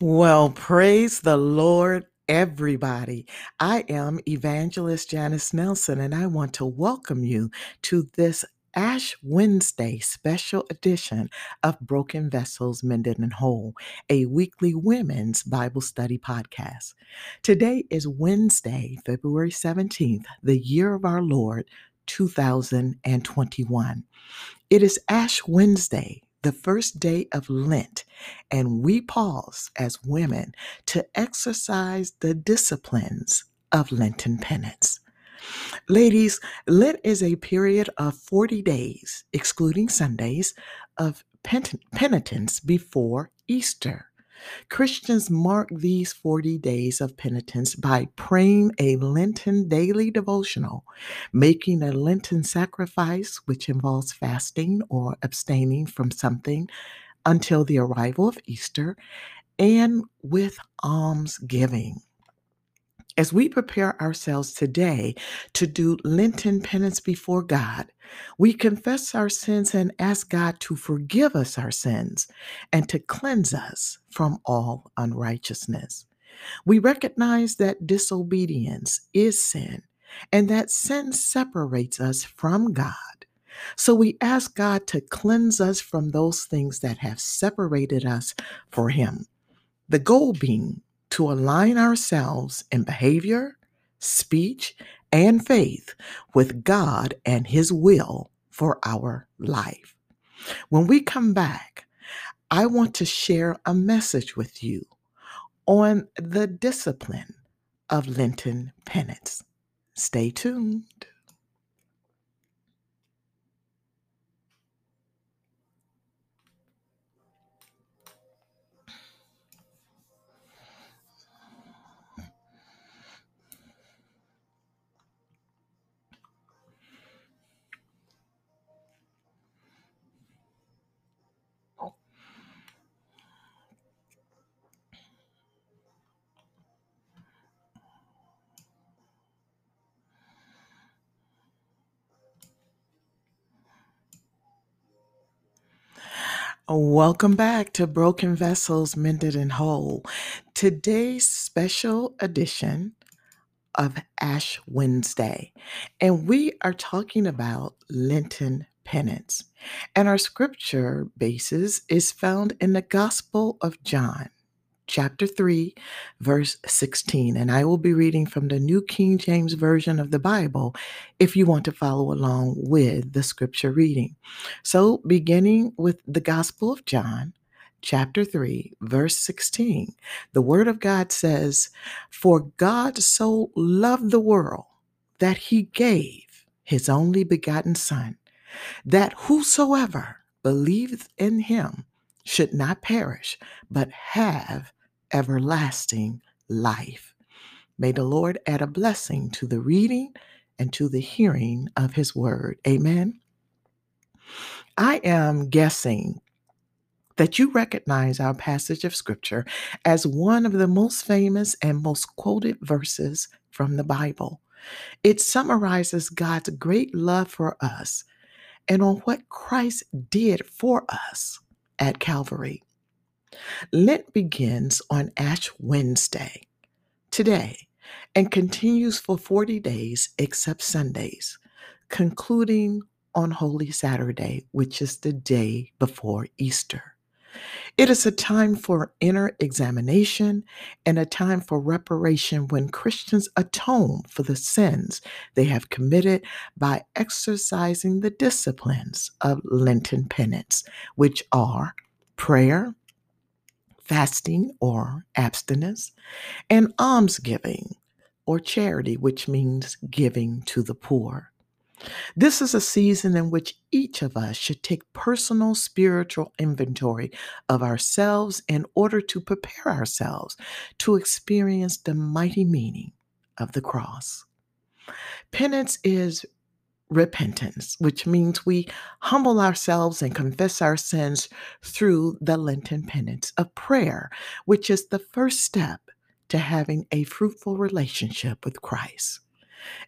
Well, praise the Lord, everybody. I am Evangelist Janis Nelson, and I want to welcome you to this Ash Wednesday special edition of Broken Vessels Mended and Whole, a weekly women's Bible study podcast. Today is Wednesday, February 17th, the year of our Lord, 2021. It is Ash Wednesday, the first day of Lent, and we pause as women to exercise the disciplines of Lenten penance. Ladies, Lent is a period of 40 days, excluding Sundays, of penitence before Easter. Christians mark these 40 days of penitence by praying a Lenten daily devotional, making a Lenten sacrifice, which involves fasting or abstaining from something until the arrival of Easter, and with almsgiving as we prepare ourselves today to do Lenten penance before God, we confess our sins and ask God to forgive us our sins and to cleanse us from all unrighteousness. We recognize that disobedience is sin and that sin separates us from God. So we ask God to cleanse us from those things that have separated us for Him. The goal being to align ourselves in behavior, speech, and faith with God and His will for our life. When we come back, I want to share a message with you on the discipline of Lenten penance. Stay tuned. Welcome back to Broken Vessels Mended and Whole. Today's special edition of Ash Wednesday, and we are talking about Lenten penance. And our scripture basis is found in the Gospel of John, chapter 3, verse 16. And I will be reading from the New King James Version of the Bible if you want to follow along with the scripture reading. So, beginning with the Gospel of John, chapter 3, verse 16, the Word of God says, For God so loved the world that he gave his only begotten Son, that whosoever believeth in him should not perish, but have everlasting life. May the Lord add a blessing to the reading and to the hearing of his word. Amen. I am guessing that you recognize our passage of scripture as one of the most famous and most quoted verses from the Bible. It summarizes God's great love for us and on what Christ did for us at Calvary. Lent begins on Ash Wednesday, today, and continues for 40 days except Sundays, concluding on Holy Saturday, which is the day before Easter. It is a time for inner examination and a time for reparation when Christians atone for the sins they have committed by exercising the disciplines of Lenten penance, which are prayer, fasting or abstinence, and almsgiving or charity, which means giving to the poor. This is a season in which each of us should take personal spiritual inventory of ourselves in order to prepare ourselves to experience the mighty meaning of the cross. Penance is repentance, which means we humble ourselves and confess our sins through the Lenten penance of prayer, which is the first step to having a fruitful relationship with Christ.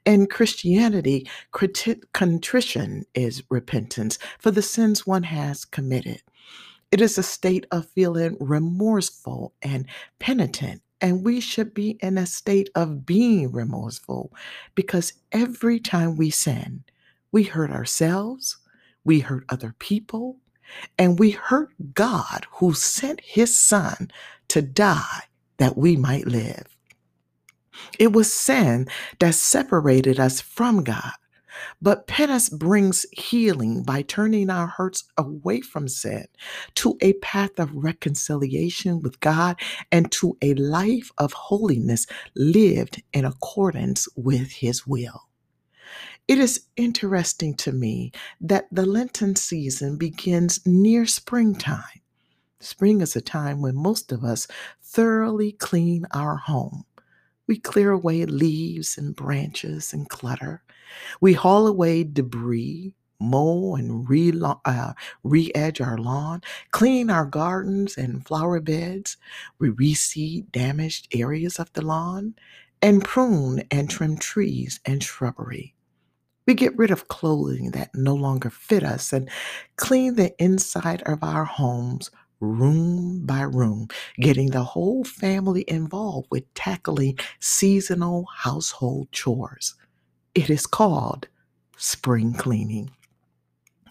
In Christianity, contrition is repentance for the sins one has committed. It is a state of feeling remorseful and penitent. And we should be in a state of being remorseful because every time we sin, we hurt ourselves, we hurt other people, and we hurt God who sent his son to die that we might live. It was sin that separated us from God. But penance brings healing by turning our hearts away from sin to a path of reconciliation with God and to a life of holiness lived in accordance with His will. It is interesting to me that the Lenten season begins near springtime. Spring is a time when most of us thoroughly clean our home. We clear away leaves and branches and clutter. We haul away debris, mow and re uh, edge our lawn, clean our gardens and flower beds. We reseed damaged areas of the lawn and prune and trim trees and shrubbery. We get rid of clothing that no longer fit us and clean the inside of our homes room by room, getting the whole family involved with tackling seasonal household chores. It is called spring cleaning.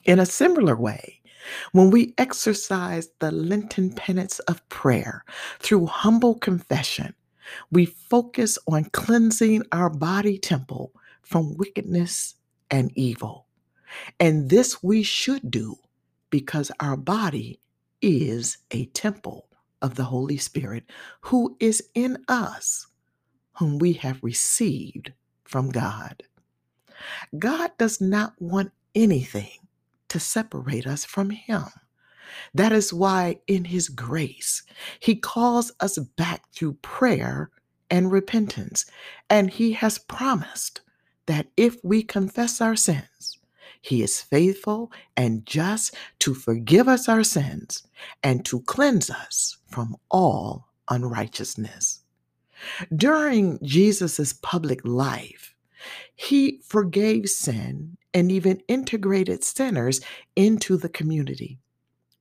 In a similar way, when we exercise the Lenten penance of prayer through humble confession, we focus on cleansing our body temple from wickedness and evil. And this we should do because our body is a temple of the Holy Spirit who is in us, whom we have received from God. God does not want anything to separate us from Him. That is why, in His grace, He calls us back through prayer and repentance. And He has promised that if we confess our sins, he is faithful and just to forgive us our sins and to cleanse us from all unrighteousness. During Jesus' public life, he forgave sin and even integrated sinners into the community.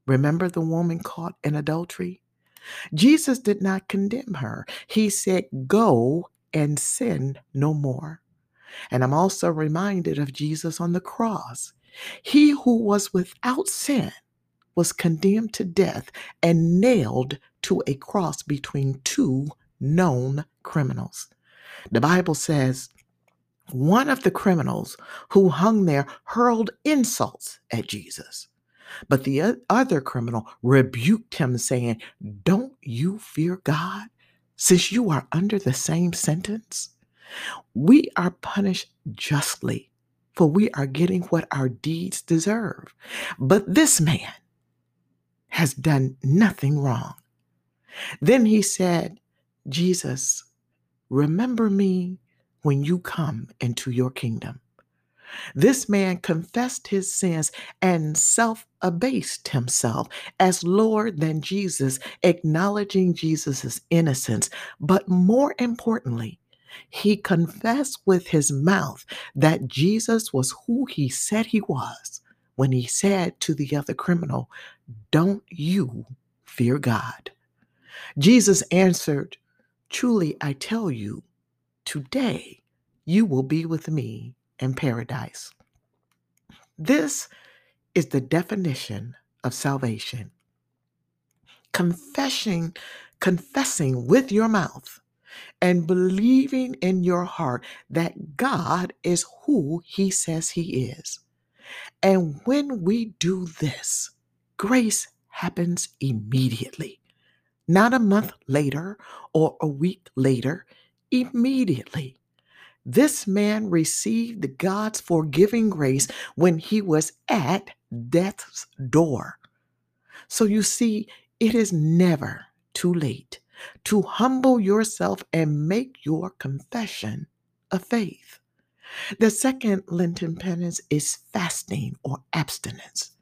Remember the woman caught in adultery? Jesus did not condemn her. He said, Go and sin no more. And I'm also reminded of Jesus on the cross. He who was without sin was condemned to death and nailed to a cross between two known criminals. The Bible says one of the criminals who hung there hurled insults at Jesus. But the other criminal rebuked him, saying, Don't you fear God, since you are under the same sentence? We are punished justly, for we are getting what our deeds deserve. But this man has done nothing wrong. Then he said, Jesus, remember me when you come into your kingdom. This man confessed his sins and self abased himself as Lord than Jesus, acknowledging Jesus' innocence. But more importantly, he confessed with his mouth that Jesus was who he said he was when he said to the other criminal, Don't you fear God? Jesus answered, Truly I tell you, today you will be with me in paradise. This is the definition of salvation. Confessing, confessing with your mouth and believing in your heart that God is who He says He is. And when we do this, grace happens immediately. Not a month later or a week later, immediately. This man received God's forgiving grace when he was at death's door. So you see, it is never too late to humble yourself and make your confession of faith. The second Lenten penance is fasting or abstinence.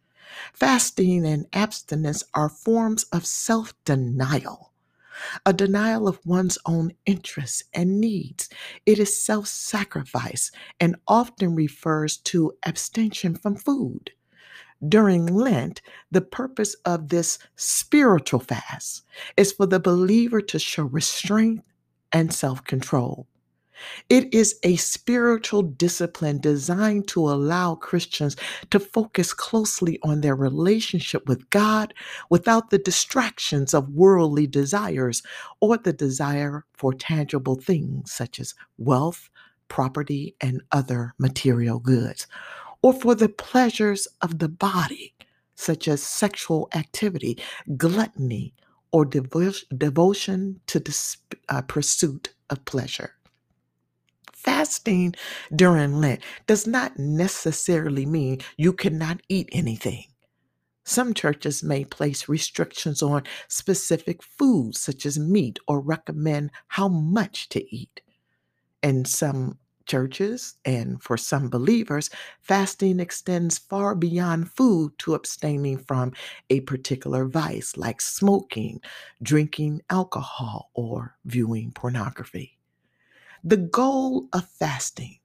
Fasting and abstinence are forms of self denial, a denial of one's own interests and needs. It is self sacrifice and often refers to abstention from food. during Lent, the purpose of this spiritual fast is for the believer to show restraint and self control. It is a spiritual discipline designed to allow Christians to focus closely on their relationship with God without the distractions of worldly desires or the desire for tangible things such as wealth, property, and other material goods, or for the pleasures of the body such as sexual activity, gluttony, or devo- devotion to the uh, pursuit of pleasure fasting during Lent does not necessarily mean you cannot eat anything. Some churches may place restrictions on specific foods, such as meat, or recommend how much to eat. In some churches and for some believers, fasting extends far beyond food to abstaining from a particular vice like smoking, drinking alcohol, or viewing pornography. The goal of fasting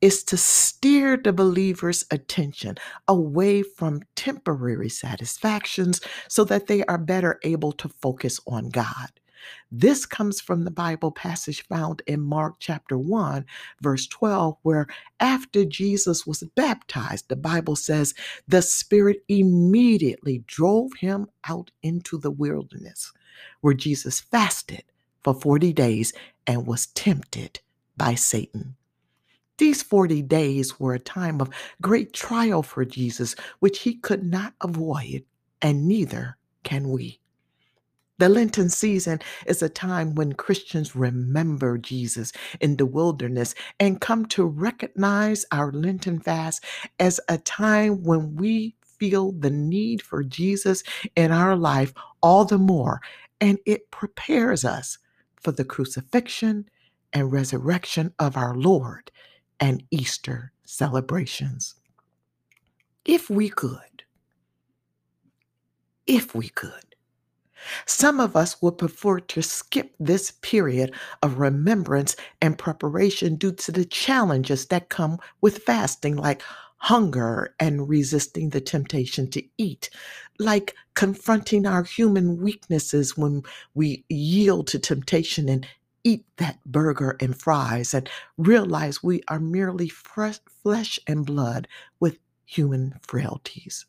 is to steer the believer's attention away from temporary satisfactions so that they are better able to focus on God. This comes from the Bible passage found in Mark chapter 1, verse 12, where after Jesus was baptized, the Bible says the Spirit immediately drove him out into the wilderness, where Jesus fasted for 40 days and was tempted by Satan. These 40 days were a time of great trial for Jesus, which he could not avoid, and neither can we. The Lenten season is a time when Christians remember Jesus in the wilderness and come to recognize our Lenten fast as a time when we feel the need for Jesus in our life all the more, and it prepares us for the crucifixion and resurrection of our Lord and Easter celebrations. If we could, if we could, some of us would prefer to skip this period of remembrance and preparation due to the challenges that come with fasting, like hunger and resisting the temptation to eat, like confronting our human weaknesses when we yield to temptation and eat that burger and fries and realize we are merely fresh, flesh and blood with human frailties.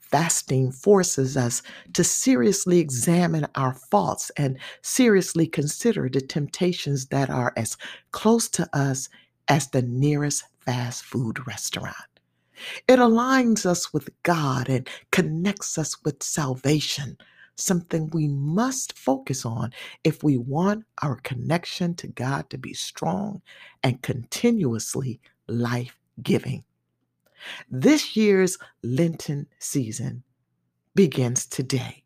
Fasting forces us to seriously examine our faults and seriously consider the temptations that are as close to us as the nearest fast food restaurant. It aligns us with God and connects us with salvation something we must focus on if we want our connection to God to be strong and continuously life giving. This year's Lenten season begins today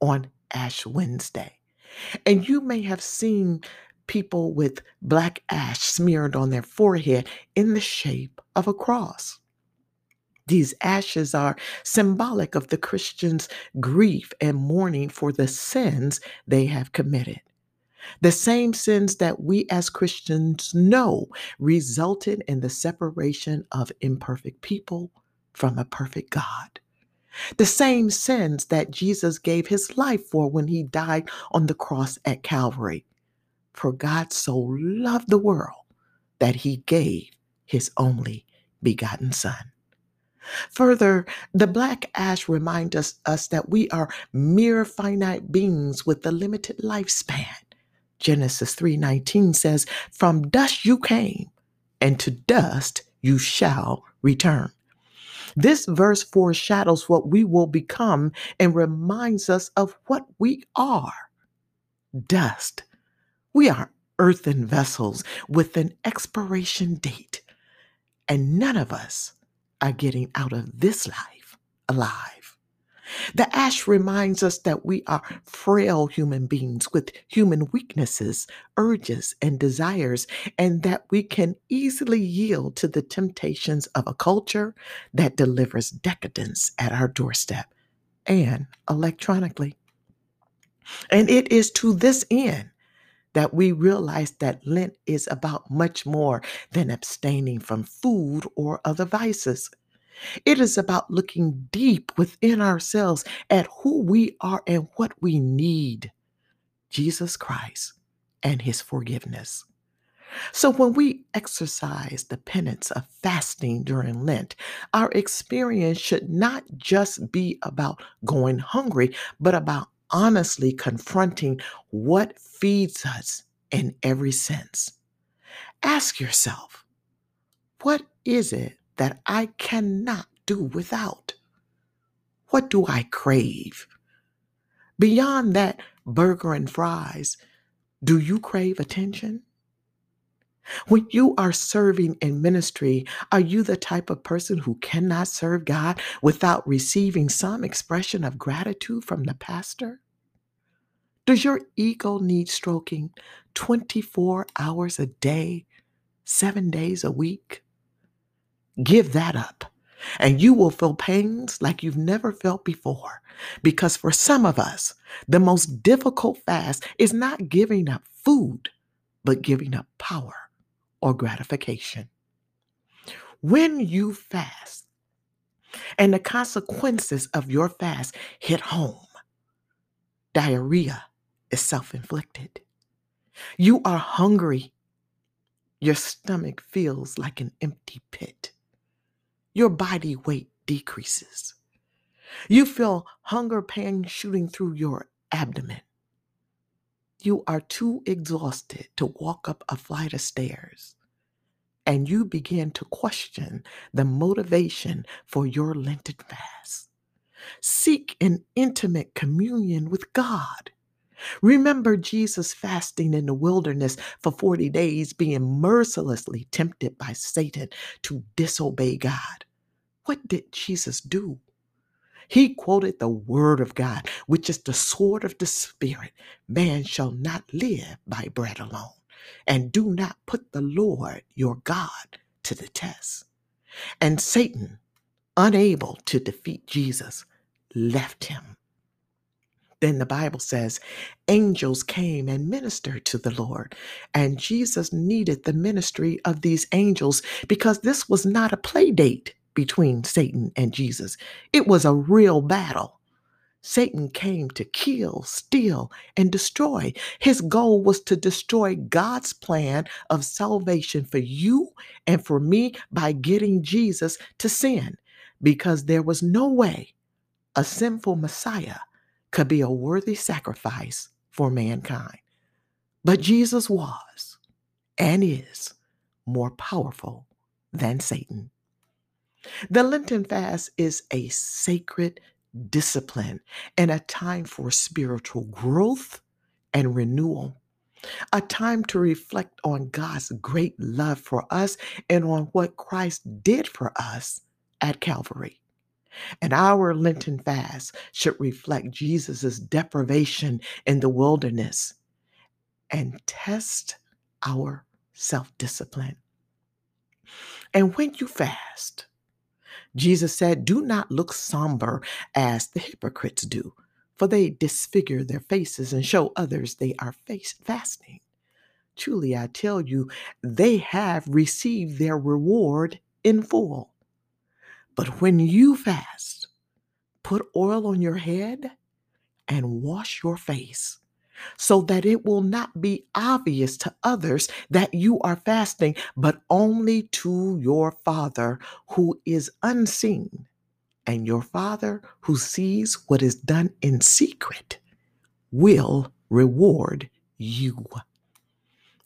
on Ash Wednesday. And you may have seen people with black ash smeared on their forehead in the shape of a cross. These ashes are symbolic of the Christian's grief and mourning for the sins they have committed. The same sins that we as Christians know resulted in the separation of imperfect people from a perfect God. The same sins that Jesus gave his life for when he died on the cross at Calvary. For God so loved the world that he gave his only begotten Son. Further, the black ash reminds us, us that we are mere finite beings with a limited lifespan. Genesis 3:19 says, "From dust you came, and to dust you shall return." This verse foreshadows what we will become and reminds us of what we are. Dust. We are earthen vessels with an expiration date, and none of us are getting out of this life alive. The ash reminds us that we are frail human beings with human weaknesses, urges, and desires, and that we can easily yield to the temptations of a culture that delivers decadence at our doorstep and electronically. And it is to this end that we realize that Lent is about much more than abstaining from food or other vices. It is about looking deep within ourselves at who we are and what we need Jesus Christ and his forgiveness. So, when we exercise the penance of fasting during Lent, our experience should not just be about going hungry, but about honestly confronting what feeds us in every sense. Ask yourself, what is it that I cannot do without? What do I crave? Beyond that burger and fries, do you crave attention? When you are serving in ministry, are you the type of person who cannot serve God without receiving some expression of gratitude from the pastor? Does your ego need stroking 24 hours a day, seven days a week? Give that up, and you will feel pains like you've never felt before. Because for some of us, the most difficult fast is not giving up food, but giving up power or gratification. When you fast and the consequences of your fast hit home, diarrhea is self inflicted. You are hungry. Your stomach feels like an empty pit. Your body weight decreases. You feel hunger pain shooting through your abdomen. You are too exhausted to walk up a flight of stairs. And you begin to question the motivation for your Lenten fast. Seek an intimate communion with God. Remember Jesus fasting in the wilderness for 40 days, being mercilessly tempted by Satan to disobey God. What did Jesus do? He quoted the word of God, which is the sword of the Spirit. Man shall not live by bread alone. And do not put the Lord your God to the test. And Satan, unable to defeat Jesus, left him. Then the Bible says angels came and ministered to the Lord. And Jesus needed the ministry of these angels because this was not a play date between Satan and Jesus. It was a real battle. Satan came to kill, steal, and destroy. His goal was to destroy God's plan of salvation for you and for me by getting Jesus to sin, because there was no way a sinful Messiah could be a worthy sacrifice for mankind. But Jesus was and is more powerful than Satan. The Lenten fast is a sacred discipline and a time for spiritual growth and renewal. A time to reflect on God's great love for us and on what Christ did for us at Calvary. And our Lenten fast should reflect Jesus' deprivation in the wilderness and test our self discipline. And when you fast, Jesus said, Do not look somber as the hypocrites do, for they disfigure their faces and show others they are face- fasting. Truly, I tell you, they have received their reward in full. But when you fast, put oil on your head and wash your face so that it will not be obvious to others that you are fasting, but only to your Father who is unseen. And your Father who sees what is done in secret will reward you.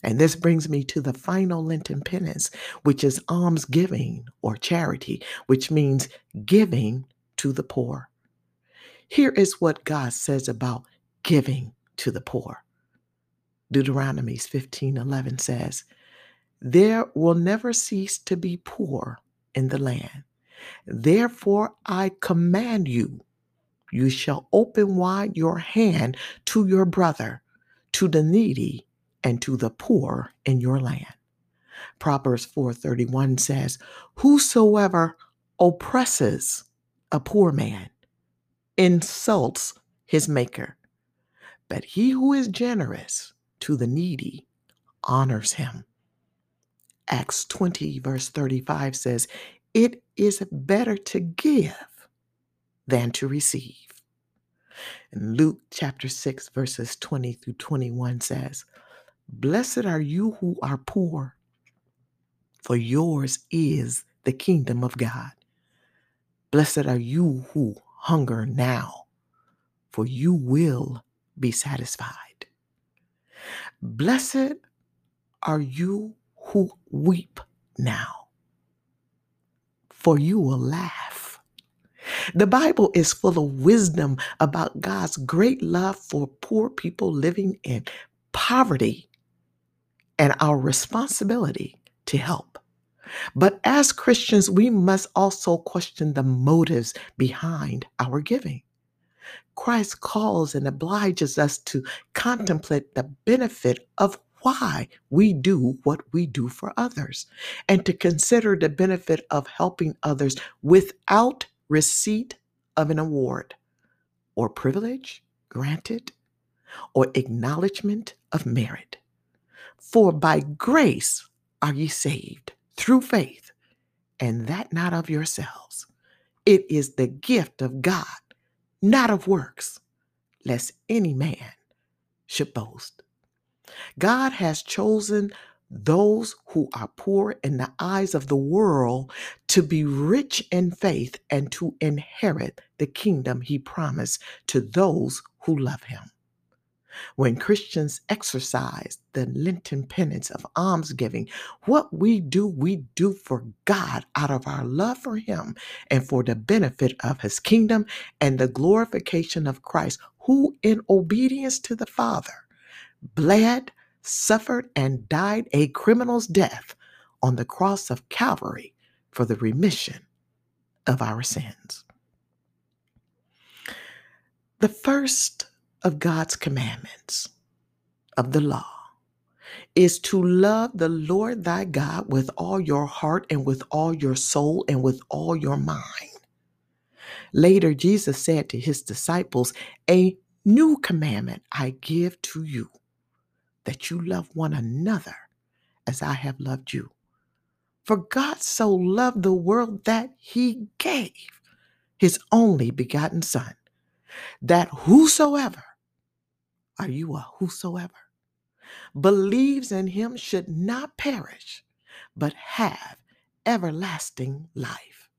And this brings me to the final Lenten penance, which is almsgiving or charity, which means giving to the poor. Here is what God says about giving to the poor. Deuteronomy 15 11 says, There will never cease to be poor in the land. Therefore, I command you, you shall open wide your hand to your brother, to the needy, and to the poor in your land. Proverbs 4:31 says, Whosoever oppresses a poor man insults his maker, but he who is generous to the needy honors him. Acts 20, verse 35 says, it is better to give than to receive. And Luke chapter 6, verses 20 through 21 says, Blessed are you who are poor, for yours is the kingdom of God. Blessed are you who hunger now, for you will be satisfied. Blessed are you who weep now, for you will laugh. The Bible is full of wisdom about God's great love for poor people living in poverty and our responsibility to help. But as Christians, we must also question the motives behind our giving. Christ calls and obliges us to mm. contemplate the benefit of why we do what we do for others and to consider the benefit of helping others without receipt of an award or privilege granted or acknowledgement of merit. For by grace are ye saved through faith, and that not of yourselves. It is the gift of God, not of works, lest any man should boast. God has chosen those who are poor in the eyes of the world to be rich in faith and to inherit the kingdom he promised to those who love him. When Christians exercise the Lenten penance of almsgiving, what we do, we do for God out of our love for Him and for the benefit of His kingdom and the glorification of Christ, who, in obedience to the Father, bled, suffered, and died a criminal's death on the cross of Calvary for the remission of our sins. The first of God's commandments, of the law, is to love the Lord thy God with all your heart and with all your soul and with all your mind. Later, Jesus said to his disciples, A new commandment I give to you, that you love one another as I have loved you. For God so loved the world that he gave his only begotten Son, that whosoever are you a whosoever? Believes in him should not perish, but have everlasting life.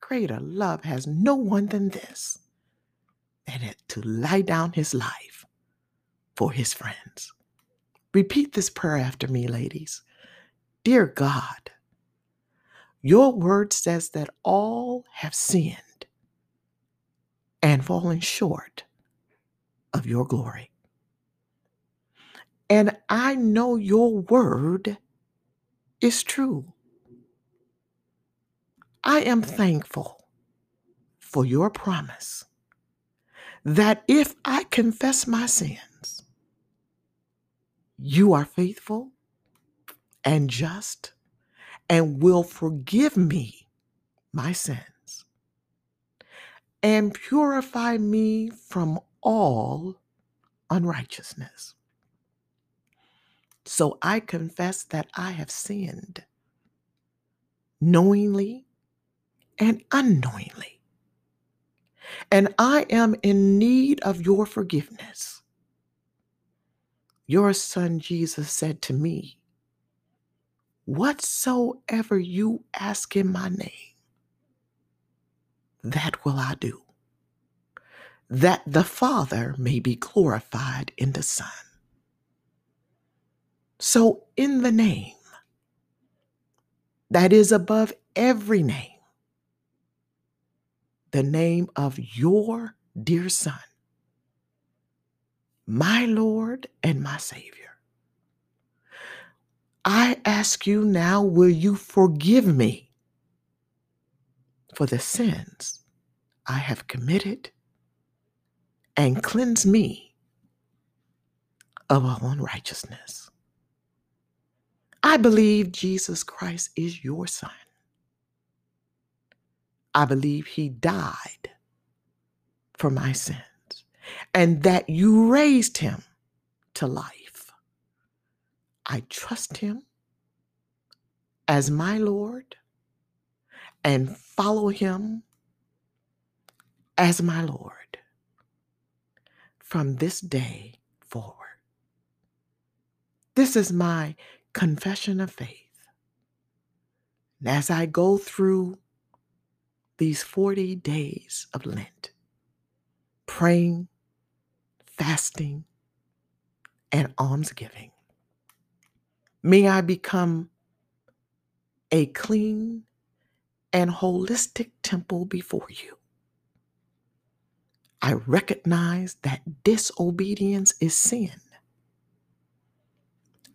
Greater love has no one than this, it to lay down his life for his friends. Repeat this prayer after me, ladies. Dear God, your word says that all have sinned and fallen short of your glory. And I know your word is true. I am thankful for your promise that if I confess my sins, you are faithful and just and will forgive me my sins and purify me from all unrighteousness. So I confess that I have sinned knowingly and unknowingly. And I am in need of your forgiveness. Your son Jesus said to me, Whatsoever you ask in my name, that will I do that the Father may be glorified in the Son. So, in the name that is above every name, the name of your dear Son, my Lord and my Savior. I ask you now, will you forgive me for the sins I have committed and cleanse me of all unrighteousness. I believe Jesus Christ is your son. I believe he died for my sins and that you raised him to life. I trust him as my Lord and follow him as my Lord from this day forward. This is my confession of faith. And as I go through these 40 days of Lent, praying, fasting, and almsgiving, may I become a clean and holistic temple before you. I recognize that disobedience is sin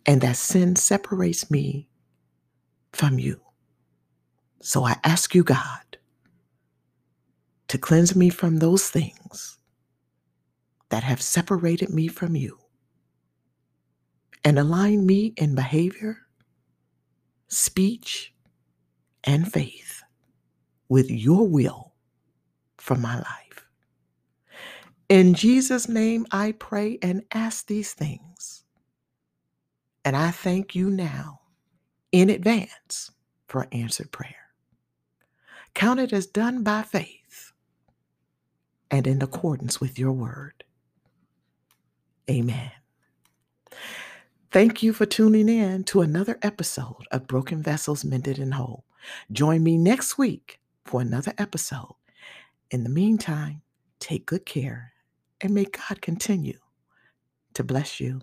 and that sin separates me from you. So I ask you, God, to cleanse me from those things that have separated me from you and align me in behavior, speech, and faith with your will for my life. In Jesus' name, I pray and ask these things. And I thank you now in advance for answered prayer. Count it as done by faith and in accordance with your word. Amen. Thank you for tuning in to another episode of Broken Vessels Mended and Whole. Join me next week for another episode. In the meantime, take good care and may God continue to bless you.